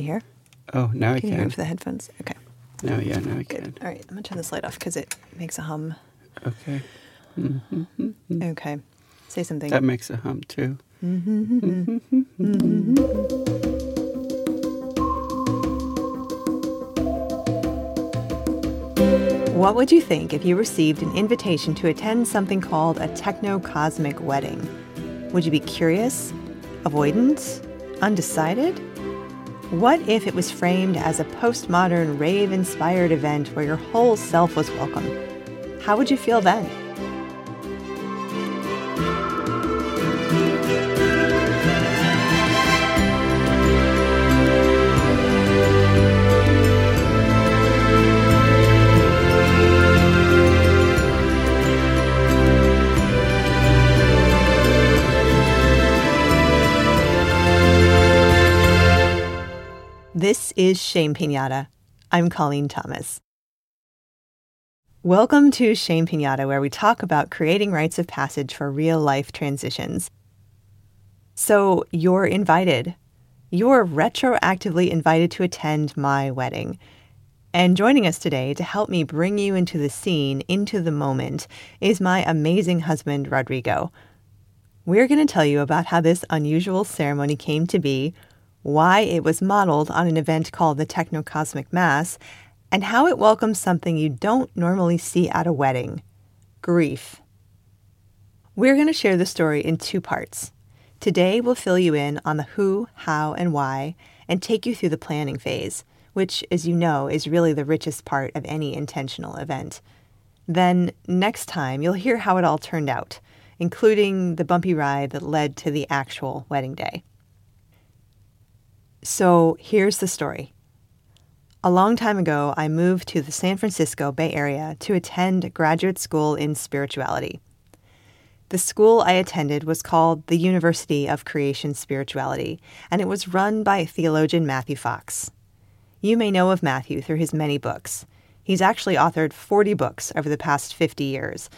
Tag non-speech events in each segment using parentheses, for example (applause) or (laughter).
you hear? Oh, now I Can you hear can. it for the headphones? Okay. Now, yeah, now I can. All right. I'm going to turn this light off because it makes a hum. Okay. Okay. Say something. That makes a hum too. What would you think if you received an invitation to attend something called a techno cosmic wedding? Would you be curious, avoidant, undecided? What if it was framed as a postmodern rave inspired event where your whole self was welcome? How would you feel then? Is Shame Pinata. I'm Colleen Thomas. Welcome to Shame Pinata, where we talk about creating rites of passage for real life transitions. So, you're invited. You're retroactively invited to attend my wedding. And joining us today to help me bring you into the scene, into the moment, is my amazing husband, Rodrigo. We're going to tell you about how this unusual ceremony came to be, why it was modeled on an event called the Technocosmic Mass, and how it welcomes something you don't normally see at a wedding grief. We're going to share the story in two parts. Today, we'll fill you in on the who, how, and why, and take you through the planning phase, which, as you know, is really the richest part of any intentional event. Then, next time, you'll hear how it all turned out, including the bumpy ride that led to the actual wedding day. So here's the story. A long time ago, I moved to the San Francisco Bay Area to attend graduate school in spirituality. The school I attended was called the University of Creation Spirituality, and it was run by theologian Matthew Fox. You may know of Matthew through his many books. He's actually authored 40 books over the past 50 years.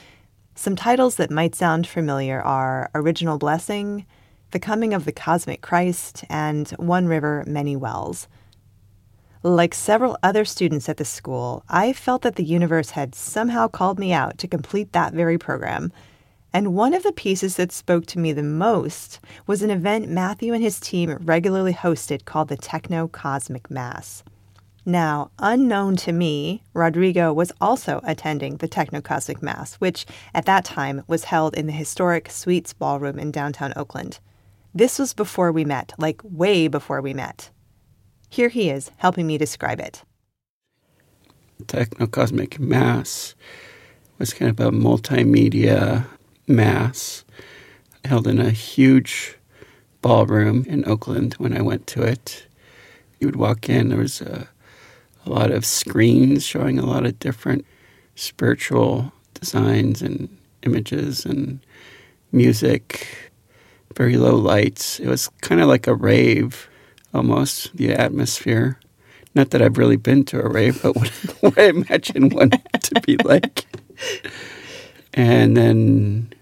Some titles that might sound familiar are Original Blessing, the Coming of the Cosmic Christ, and One River, Many Wells. Like several other students at the school, I felt that the universe had somehow called me out to complete that very program. And one of the pieces that spoke to me the most was an event Matthew and his team regularly hosted called the Techno Cosmic Mass. Now, unknown to me, Rodrigo was also attending the Techno Cosmic Mass, which at that time was held in the historic Sweets Ballroom in downtown Oakland. This was before we met, like way before we met. Here he is, helping me describe it. Technocosmic Mass was kind of a multimedia mass held in a huge ballroom in Oakland when I went to it. You would walk in, there was a, a lot of screens showing a lot of different spiritual designs and images and music, very low lights. It was kind of like a rave almost, the atmosphere. Not that I've really been to a rave, but (laughs) what, what I imagine one to be like. And then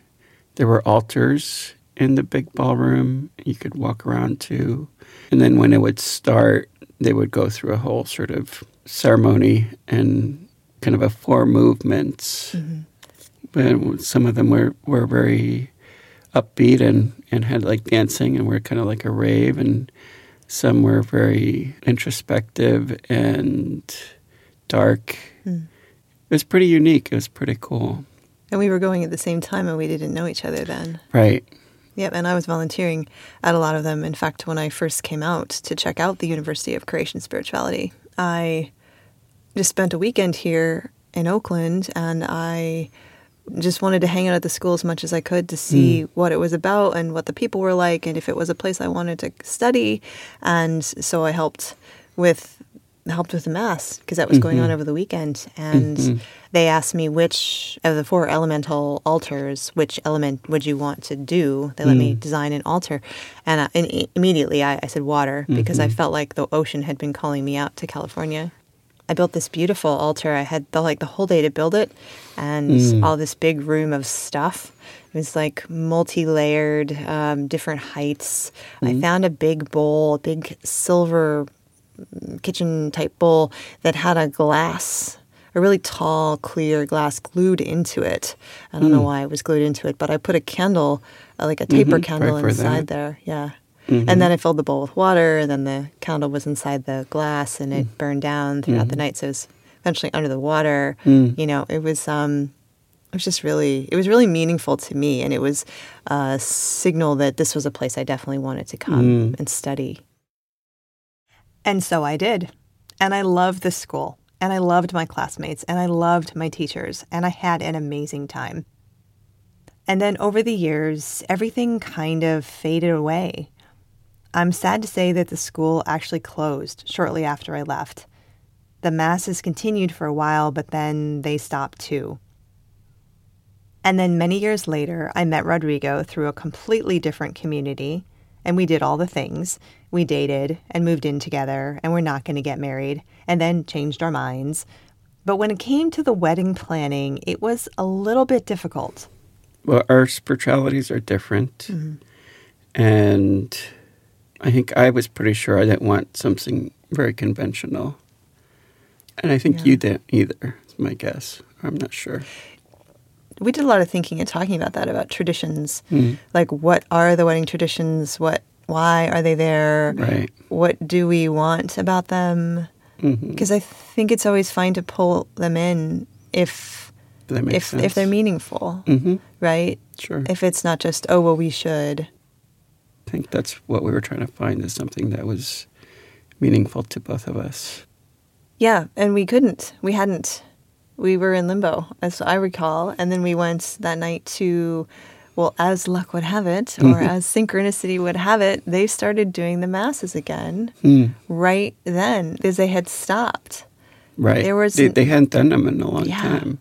there were altars in the big ballroom you could walk around to. And then when it would start, they would go through a whole sort of ceremony and kind of a four movements. Mm-hmm. But some of them were, were very upbeat and, and had like dancing and were kind of like a rave. And some were very introspective and dark. Hmm. It was pretty unique. It was pretty cool. And we were going at the same time and we didn't know each other then. Right. Yep, and I was volunteering at a lot of them. In fact, when I first came out to check out the University of Creation Spirituality, I just spent a weekend here in Oakland and I just wanted to hang out at the school as much as I could to see mm. what it was about and what the people were like and if it was a place I wanted to study. And so I helped with helped with the mass because that was going on mm-hmm. over the weekend. And mm-hmm. they asked me which of the four elemental altars which element would you want to do? They let me mm. design an altar. And, uh, I, and immediately I, I said water because i mm-hmm. felt like the ocean had been calling me out to california i built this beautiful altar. I had the, like the whole day to build it and all this big room of stuff. It was like multi-layered um, different heights. I found a big bowl a big silver kitchen type bowl that had a glass, a really tall, clear glass glued into it. I don't know why it was glued into it, but I put a candle, uh, like a taper Mhm, candle right inside there. Yeah. Mhm. And then I filled the bowl with water, and then the candle was inside the glass, and it burned down throughout the night. So it was eventually under the water. Mm. You know, it was um, it was just really, it was really meaningful to me, and it was a signal that this was a place I definitely wanted to come Mm. and study. And so I did. And I loved the school. And I loved my classmates. And I loved my teachers. And I had an amazing time. And then over the years, everything kind of faded away. I'm sad to say that the school actually closed shortly after I left. The masses continued for a while, but then they stopped too. And then many years later, I met Rodrigo through a completely different community, and we did all the things. We dated and moved in together, and we're not going to get married, and then changed our minds. But when it came to the wedding planning, it was a little bit difficult. Well, our spiritualities are different. Mm-hmm. And I think I was pretty sure I didn't want something very conventional. And I think Yeah. you didn't either, is my guess. I'm not sure. We did a lot of thinking and talking about that, about traditions. Mm. Like, what are the wedding traditions? What, why are they there? Right. What do we want about them? Because I think it's always fine to pull them in if if sense. if they're meaningful, hmm right? Sure. If it's not just oh well we should. I think that's what we were trying to find is something that was meaningful to both of us. Yeah, and we couldn't. We hadn't. We were in limbo, as I recall, and then we went that night to. Well, as luck would have it, (laughs) or as synchronicity would have it, they started doing the masses again Mm. right then because they had stopped. Right. There was- they, they hadn't done them in a long Yeah. time.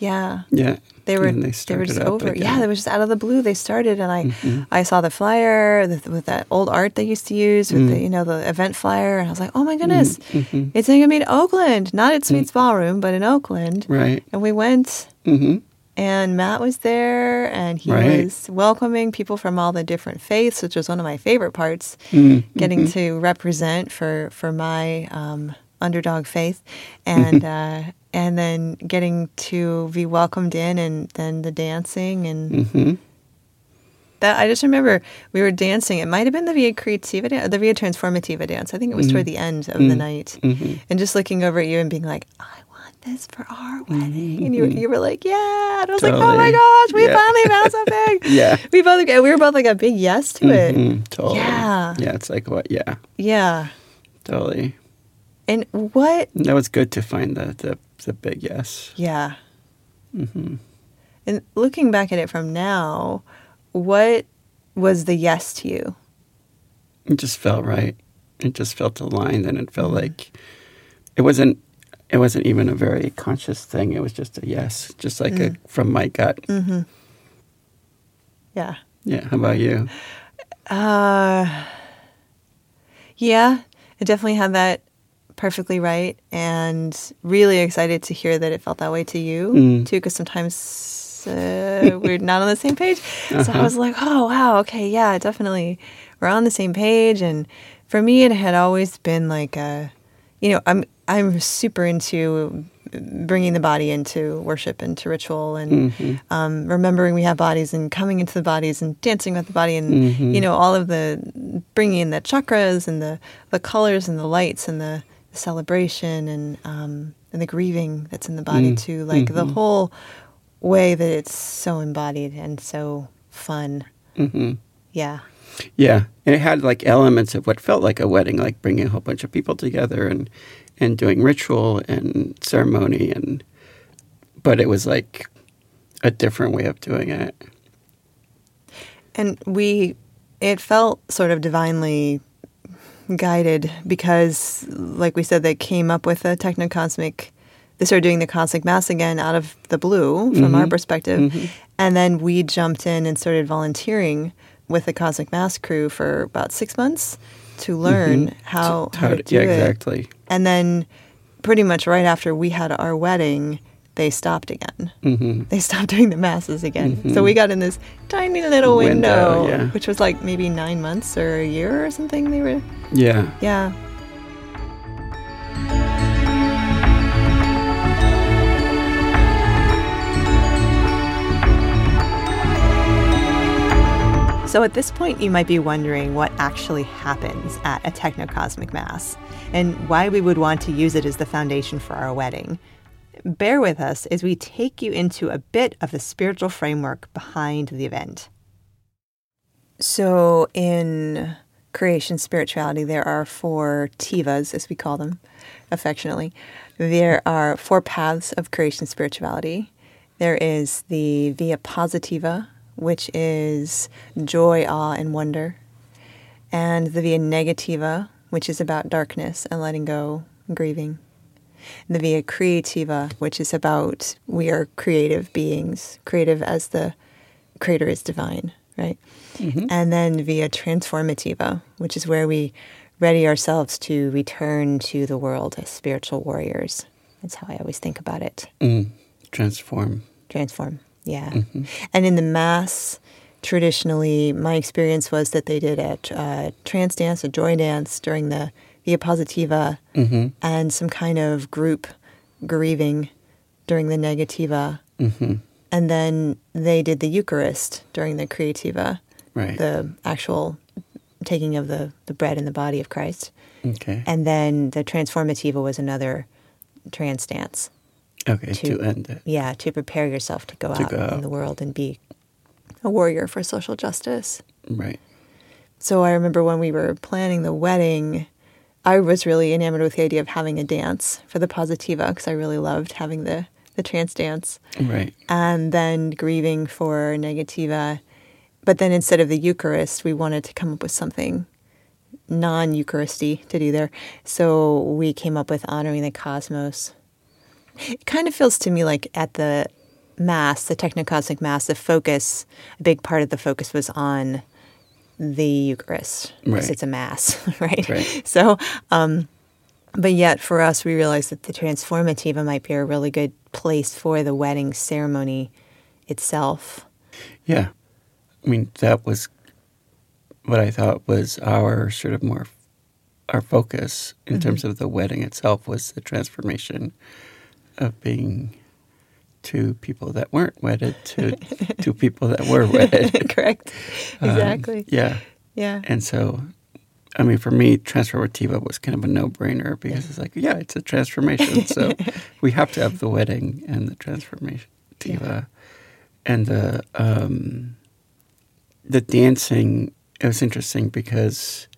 Yeah, Yeah. they were they, they were just over. again. Yeah, they were just out of the blue. They started, and I Mhm. I saw the flyer with, with that old art they used to use with the Mm. you know the event flyer, and I was like, oh my goodness, Mhm. it's going to be in Oakland, not at Sweets Ballroom, but in Oakland. Right. And we went, hmm and Matt was there, and he Right. was welcoming people from all the different faiths, which was one of my favorite parts, mm getting to represent for for my um, underdog faith, and uh, and then getting to be welcomed in, and then the dancing and hmm that I just remember we were dancing. It might have been the Via Creativa, the Via Transformativa dance. I think it was toward the end of the night, hmm and just looking over at you and being like, "I want this for our wedding," and you you were like, "Yeah," and I was like, "Oh my gosh, we Yeah. finally found (laughs) something." Yeah. we both we were both like a big yes to it. Mhm. Totally. Yeah. Yeah. It's like what? Yeah. Yeah, Totally. and what? That was good to find the the, the big yes. Yeah, Mm-hmm. and looking back at it from now, what was the yes to you? It just felt right. It just felt aligned, and it felt like it wasn't. It wasn't even a very conscious thing. It was just a yes, just like a from my gut. Mm-hmm. Yeah. Yeah. How about you? Uh, yeah, it definitely had that perfectly right, and really excited to hear that it felt that way to you Mm. too. Because sometimes uh, we're not on the same page. So I Uh-huh. was like, oh wow, okay, yeah, definitely, we're on the same page. And for me, it had always been like a, you know, I'm I'm super into bringing the body into worship and to ritual and Mhm. um, remembering we have bodies and coming into the bodies and dancing with the body and Mhm. you know all of the bringing in the chakras and the the colors and the lights and the, the celebration and um, and the grieving that's in the body Mm. too like the Mhm. whole way that it's so embodied and so fun hmm yeah Yeah, and it had like elements of what felt like a wedding, like bringing a whole bunch of people together and and doing ritual and ceremony, and but it was like a different way of doing it. and we it felt sort of divinely guided because like we said they came up with a technocosmic they started doing the cosmic mass again out of the blue from our Mhm. perspective Mhm. and then we jumped in and started volunteering with the cosmic mass crew for about six months to learn Mhm. how, To- how to do yeah, it exactly. and then pretty much right after we had our wedding they stopped again. Mm-hmm. They stopped (laughs) doing the masses again. Mm-hmm. So we got in this tiny little window, window yeah. which was like maybe nine months or a year or something. They were. Yeah. Yeah. So at this point, you might be wondering what actually happens at a technocosmic mass and why we would want to use it as the foundation for our wedding. Bear with us as we take you into a bit of the spiritual framework behind the event. So, in creation spirituality, there are four tivas, as we call them affectionately. There are four paths of creation spirituality. There is the via positiva, which is joy, awe, and wonder, and the via negativa, which is about darkness and letting go, grieving. The via creativa, which is about we are creative beings, creative as the creator is divine, right? Mm-hmm. And then via transformativa, which is where we ready ourselves to return to the world as spiritual warriors. That's how I always think about it. Mm. Transform. Transform, yeah. Mm-hmm. And in the Mass, traditionally, my experience was that they did a uh, trance dance, a joy dance during the Via Positiva, mm-hmm. and some kind of group grieving during the Negativa. Mm-hmm. And then they did the Eucharist during the Creativa, right. the actual taking of the, the bread and the body of Christ. Okay. And then the Transformativa was another trance dance. Okay, to, to end it. Yeah, to prepare yourself to go to out go in the world and be a warrior for social justice. Right. So I remember when we were planning the wedding, I was really enamored with the idea of having a dance for the Positiva because I really loved having the, the trance dance. Right. And then grieving for Negativa but then instead of the Eucharist, we wanted to come up with something non Eucharisty to do there. So we came up with honoring the cosmos. It kind of feels to me like at the Mass, the technocosmic Mass, the focus, a big part of the focus was on the Eucharist because right. it's a Mass, (laughs) right? right. So, um, but yet for us, we realized that the Transformativa might be a really good place for the wedding ceremony itself. Yeah. I mean, that was what I thought was our sort of more our focus in mm-hmm. terms of the wedding itself was the transformation of being two people that weren't wedded to two people that were wedded. (laughs) Correct. Um, exactly. Um, yeah. Yeah. And so, I mean, for me, transformativa was kind of a no-brainer because yeah. it's like, yeah, it's a transformation. so (laughs) we have to have the wedding and the transformation. Yeah. And the um, the dancing it was interesting because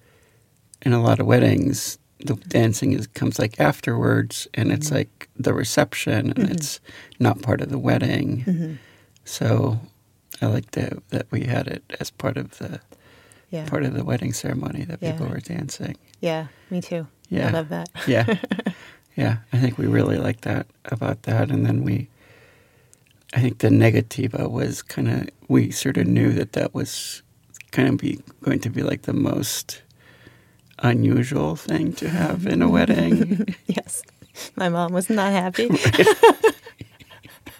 in a lot of weddings the dancing is comes like afterwards and it's mm-hmm. like the reception and mm-hmm. it's not part of the wedding mm-hmm. so i like that that we had it as part of the yeah. part of the wedding ceremony that yeah. people were dancing yeah me too yeah i love that yeah (laughs) yeah i think we really like that about that and then we I think the negativa was kind of we sort of knew that that was kind of be going to be like the most unusual thing to have in a (laughs) wedding. yes, (laughs) my mom was not happy. (laughs)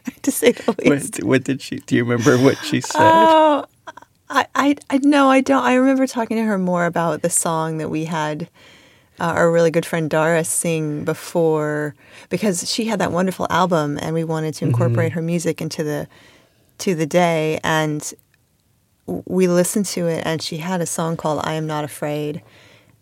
(laughs) to say the least. What, what, did she? Do you remember what she said? Oh, I, I, I no, I don't. I remember talking to her more about the song that we had uh, our really good friend Doris sing before because she had that wonderful album and we wanted to incorporate mm-hmm. her music into the to the day and we listened to it and she had a song called I am not afraid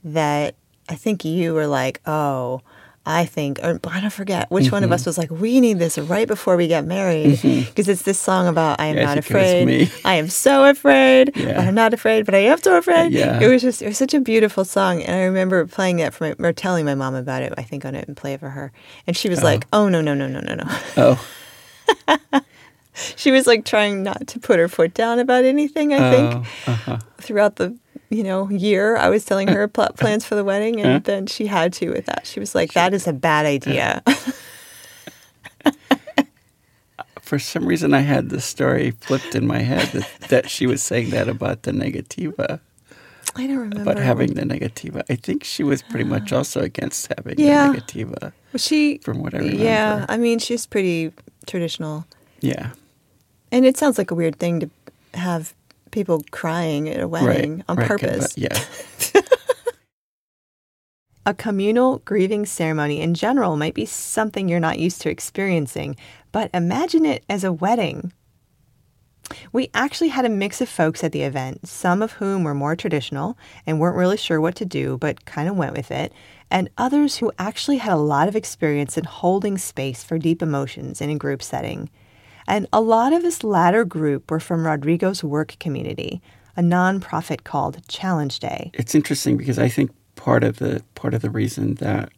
that I think you were like, "Oh, I think, or I don't forget which mm-hmm. one of us mm-hmm. was like, we need this right before we get married because mm-hmm. it's this song about I am yeah, not afraid. I am so afraid, yeah. but I'm not afraid, but I am so afraid. Yeah. It was just, it was such a beautiful song. And I remember playing it for my, or telling my mom about it, I think on it and play it for her. And she was oh. like, oh, no, no, no, no, no, no. Oh. (laughs) she was like trying not to put her foot down about anything, I think, oh, uh-huh. throughout the you know, year. I was telling her pl- (laughs) plans for the wedding, and then she had to with that. She was like, "That is a bad idea." (laughs) for some reason, I had the story flipped in my head that, that she was saying that about the negativa. I don't remember about having the negativa. I think she was pretty much (sighs) also against having yeah. the negativa. Was she? From what I remember. Yeah, I mean, she's pretty traditional. Yeah. And it sounds like a weird thing to have people crying at a wedding right, on right, purpose. Yeah. (laughs) a communal grieving ceremony in general might be something you're not used to experiencing, but imagine it as a wedding. We actually had a mix of folks at the event, some of whom were more traditional and weren't really sure what to do, but kind of went with it, and others who actually had a lot of experience in holding space for deep emotions in a group setting. And a lot of this latter group were from Rodrigo's work community, a nonprofit called Challenge Day. It's interesting because I think part of the part of the reason that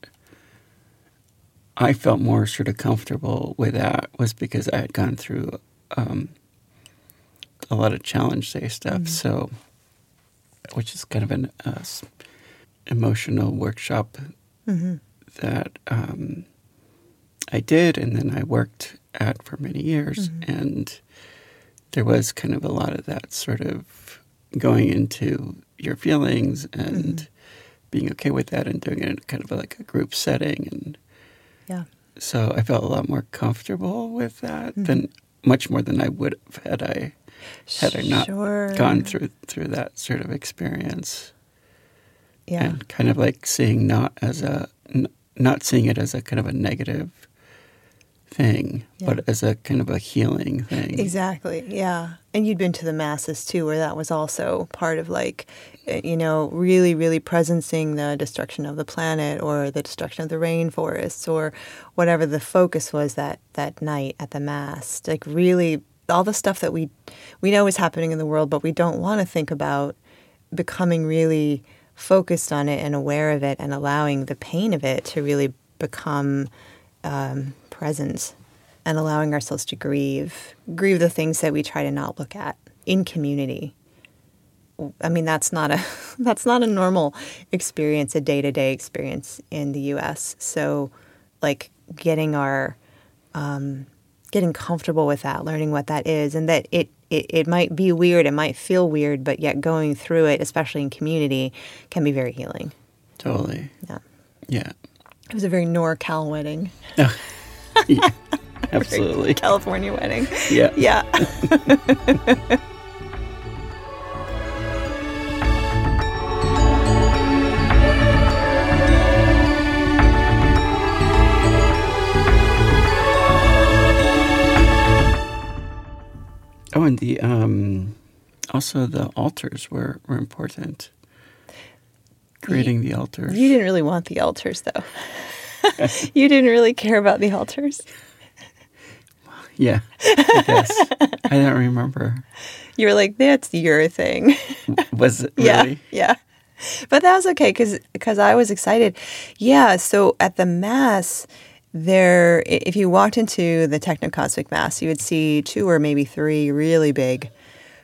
I felt more sort of comfortable with that was because I had gone through um, a lot of challenge day stuff. Mm-hmm. So, which is kind of an uh, emotional workshop mm-hmm. that um, I did, and then I worked at for many years, mm-hmm. and there was kind of a lot of that sort of going into your feelings and mm-hmm. being okay with that, and doing it in kind of like a group setting, and yeah. So I felt a lot more comfortable with that mm-hmm. than much more than I would have had I had I not sure. gone through through that sort of experience. Yeah. And kind of like seeing not as a not seeing it as a kind of a negative thing, yeah. but as a kind of a healing thing. Exactly. Yeah. And you'd been to the masses too, where that was also part of like, eh, you know, really, really presencing the destruction of the planet or the destruction of the rainforests or whatever the focus was that that night at the mass. Like really all the stuff that we we know is happening in the world, but we don't want to think about becoming really focused on it and aware of it and allowing the pain of it to really become um, present and allowing ourselves to grieve grieve the things that we try to not look at in community i mean that's not a (laughs) that's not a normal experience a day-to-day experience in the us so like getting our um, getting comfortable with that, learning what that is, and that it, it, it might be weird, it might feel weird, but yet going through it, especially in community, can be very healing. Totally. Yeah. Yeah. It was a very NorCal wedding. (laughs) yeah, absolutely. California wedding. Yeah. Yeah. (laughs) Oh, and the um, also the altars were were important. Creating you, the altars. You didn't really want the altars, though. (laughs) you didn't really care about the altars. (laughs) Yeah, I guess I don't remember. You were like, "That's your thing." Was it (laughs) really? Yeah, yeah. But that was okay because because I was excited. Yeah. So at the mass, there if you walked into the technocosmic mass you would see two or maybe three really big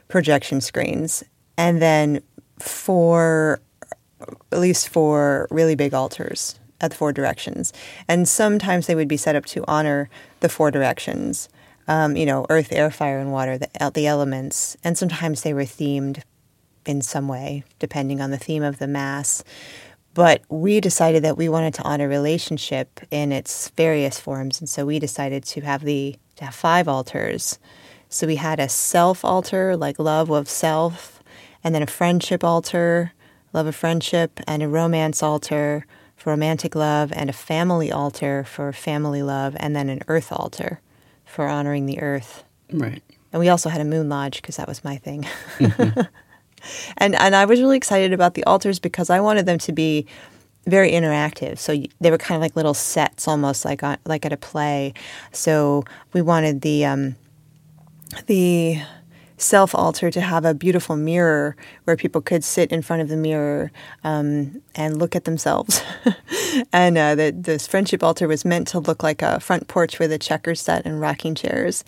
projection screens and then four at least four really big altars at the four directions. And sometimes they would be set up to honor the four directions um, you know earth air fire and water the, the elements. And sometimes they were themed in some way depending on the theme of the mass. But we decided that we wanted to honor relationship in its various forms, and so we decided to have the to have five altars. So we had a self altar, like love of self, and then a friendship altar, love of friendship, and a romance altar for romantic love, and a family altar for family love, and then an earth altar for honoring the earth. Right. And we also had a moon lodge because that was my thing. Mm-hmm. (laughs) and and I was really excited about the altars because I wanted them to be very interactive. So they were kind of like little sets, almost like on, like at a play. So we wanted the um, the self altar to have a beautiful mirror where people could sit in front of the mirror um, and look at themselves. (laughs) and uh, the, this friendship altar was meant to look like a front porch with a checker set and rocking chairs.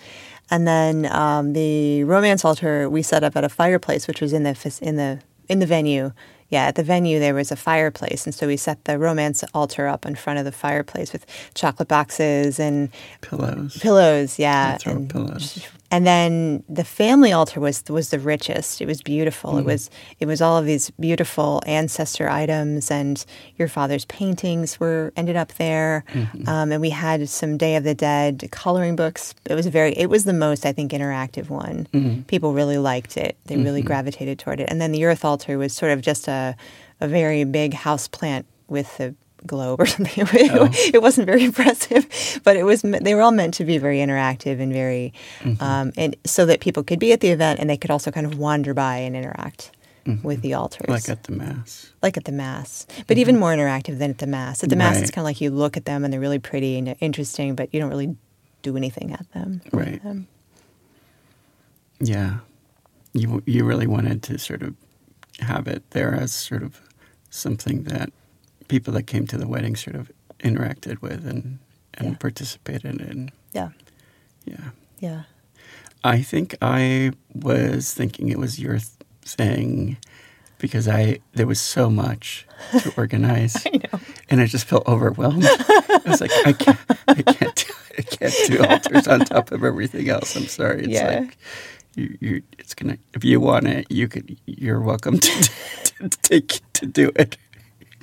And then um, the romance altar we set up at a fireplace, which was in the in the in the venue. Yeah, at the venue there was a fireplace, and so we set the romance altar up in front of the fireplace with chocolate boxes and pillows. Pillows, yeah, and pillows. And then the family altar was was the richest. It was beautiful. Mm. It was it was all of these beautiful ancestor items, and your father's paintings were ended up there. Mm-hmm. Um, and we had some Day of the Dead coloring books. It was very it was the most I think interactive one. Mm-hmm. People really liked it. They really mm-hmm. gravitated toward it. And then the earth altar was sort of just a a very big house plant with the globe or (laughs) something. It, oh. it wasn't very (laughs) impressive, but it was. They were all meant to be very interactive and very, mm-hmm. um, and so that people could be at the event and they could also kind of wander by and interact. Mm-hmm. With the altars, like at the mass, like at the mass, but mm-hmm. even more interactive than at the mass. At the mass, right. it's kind of like you look at them and they're really pretty and interesting, but you don't really do anything at them. Right. Them. Yeah, you you really wanted to sort of have it there as sort of something that people that came to the wedding sort of interacted with and and yeah. participated in. Yeah. Yeah. Yeah. I think I was thinking it was your th- thing because I there was so much to (laughs) organize. I know. And I just felt overwhelmed. I was like, I can't I can't do, it. I can't do altars on top of everything else. I'm sorry. It's yeah. like you, you it's gonna if you want it, you could you're welcome to, to, to take to do it.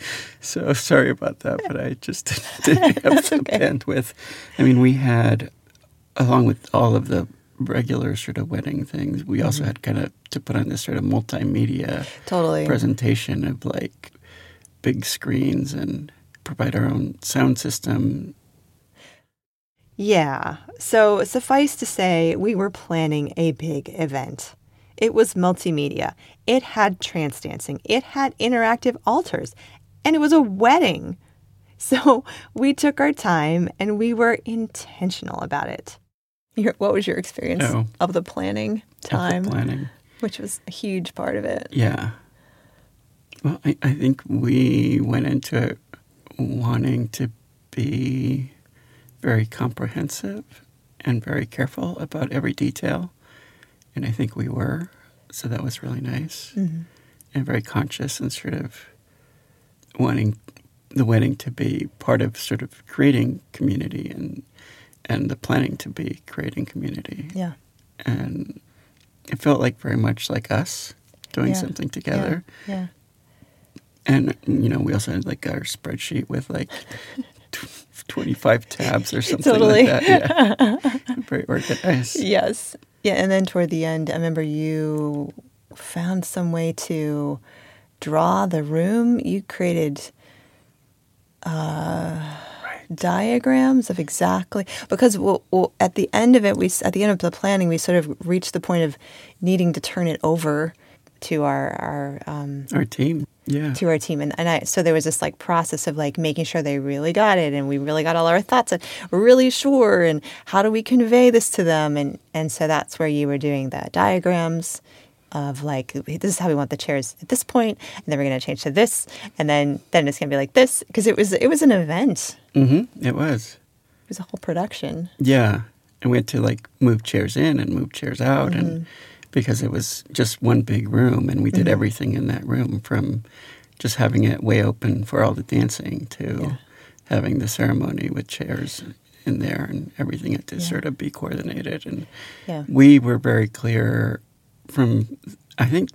(laughs) So sorry about that, but I just (laughs) didn't (laughs) have the okay. bandwidth. I mean, we had, along with all of the regular sort of wedding things, we mm-hmm. also had kind of to put on this sort of multimedia totally presentation of like big screens and provide our own sound system yeah. So suffice to say, we were planning a big event. It was multimedia. It had trance dancing. It had interactive altars. And it was a wedding. (laughs) So we took our time and we were intentional about it. Your, what was your experience oh, of the planning time? The planning. Which was a huge part of it. Yeah. Well, I, I think we went into it wanting to be very comprehensive and very careful about every detail. And I think we were. So that was really nice. Mm-hmm. And very conscious and sort of wanting the wedding to be part of sort of creating community and and the planning to be creating community. Yeah. And it felt like very much like us doing yeah. something together. Yeah. yeah. And you know, we also had like our spreadsheet with like (laughs) 25 tabs or something totally. like that. Yeah. (laughs) Very organized. Yes. Yeah. And then toward the end, I remember you found some way to draw the room. You created uh, right. diagrams of exactly because we'll, we'll, at the end of it, we at the end of the planning, we sort of reached the point of needing to turn it over to our our um, our team yeah. to our team. And, and I, so there was this like process of like making sure they really got it and we really got all our thoughts and we're really sure. And how do we convey this to them? And, and so that's where you were doing the diagrams of like, this is how we want the chairs at this point, And then we're going to change to this. And then, then it's going to be like this. Cause it was, it was an event. Mm-hmm. It was. It was a whole production. Yeah. And we had to like move chairs in and move chairs out. Mm-hmm. And, because it was just one big room and we did mm-hmm. everything in that room from just having it way open for all the dancing to yeah. having the ceremony with chairs in there and everything had to yeah. sort of be coordinated and yeah. we were very clear from i think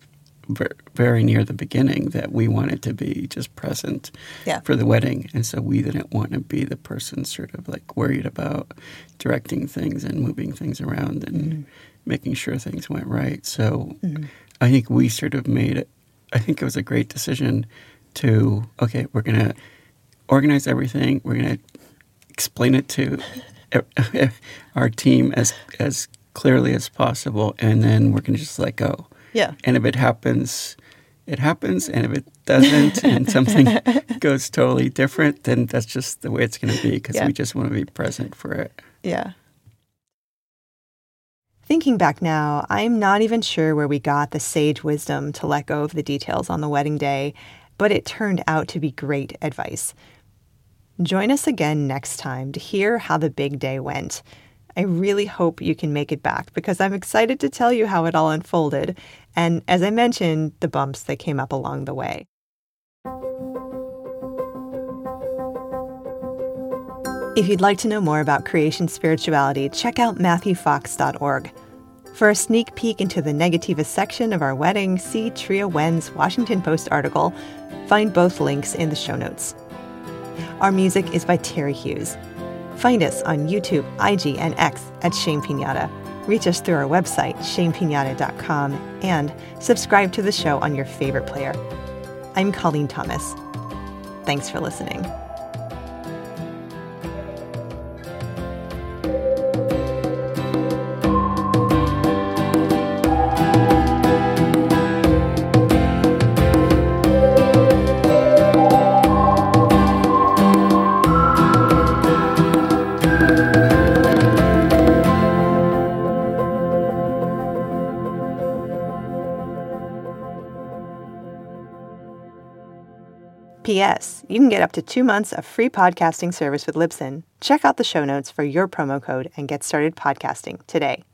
very near the beginning that we wanted to be just present yeah. for the wedding. And so we didn't want to be the person sort of like worried about directing things and moving things around and mm-hmm making sure things went right. So mm-hmm. I think we sort of made it, I think it was a great decision to, okay, we're going to organize everything, we're going to explain it to (laughs) our team as, as clearly as possible, and then we're going to just let go. Yeah. And if it happens, it happens. And if it doesn't (laughs) and something goes totally different, then that's just the way it's going to be because yeah. we just want to be present for it. Yeah. Thinking back now, I'm not even sure where we got the sage wisdom to let go of the details on the wedding day, but it turned out to be great advice. Join us again next time to hear how the big day went. I really hope you can make it back because I'm excited to tell you how it all unfolded, and as I mentioned, the bumps that came up along the way. If you'd like to know more about creation spirituality, check out MatthewFox.org. For a sneak peek into the Negativa section of our wedding, see Tria Wen's Washington Post article. Find both links in the show notes. Our music is by Terry Hughes. Find us on YouTube, IG, and X at Shame Pinata. Reach us through our website, shamepinata.com, and subscribe to the show on your favorite player. I'm Colleen Thomas. Thanks for listening. You can get up to two months of free podcasting service with Libsyn. Check out the show notes for your promo code and get started podcasting today.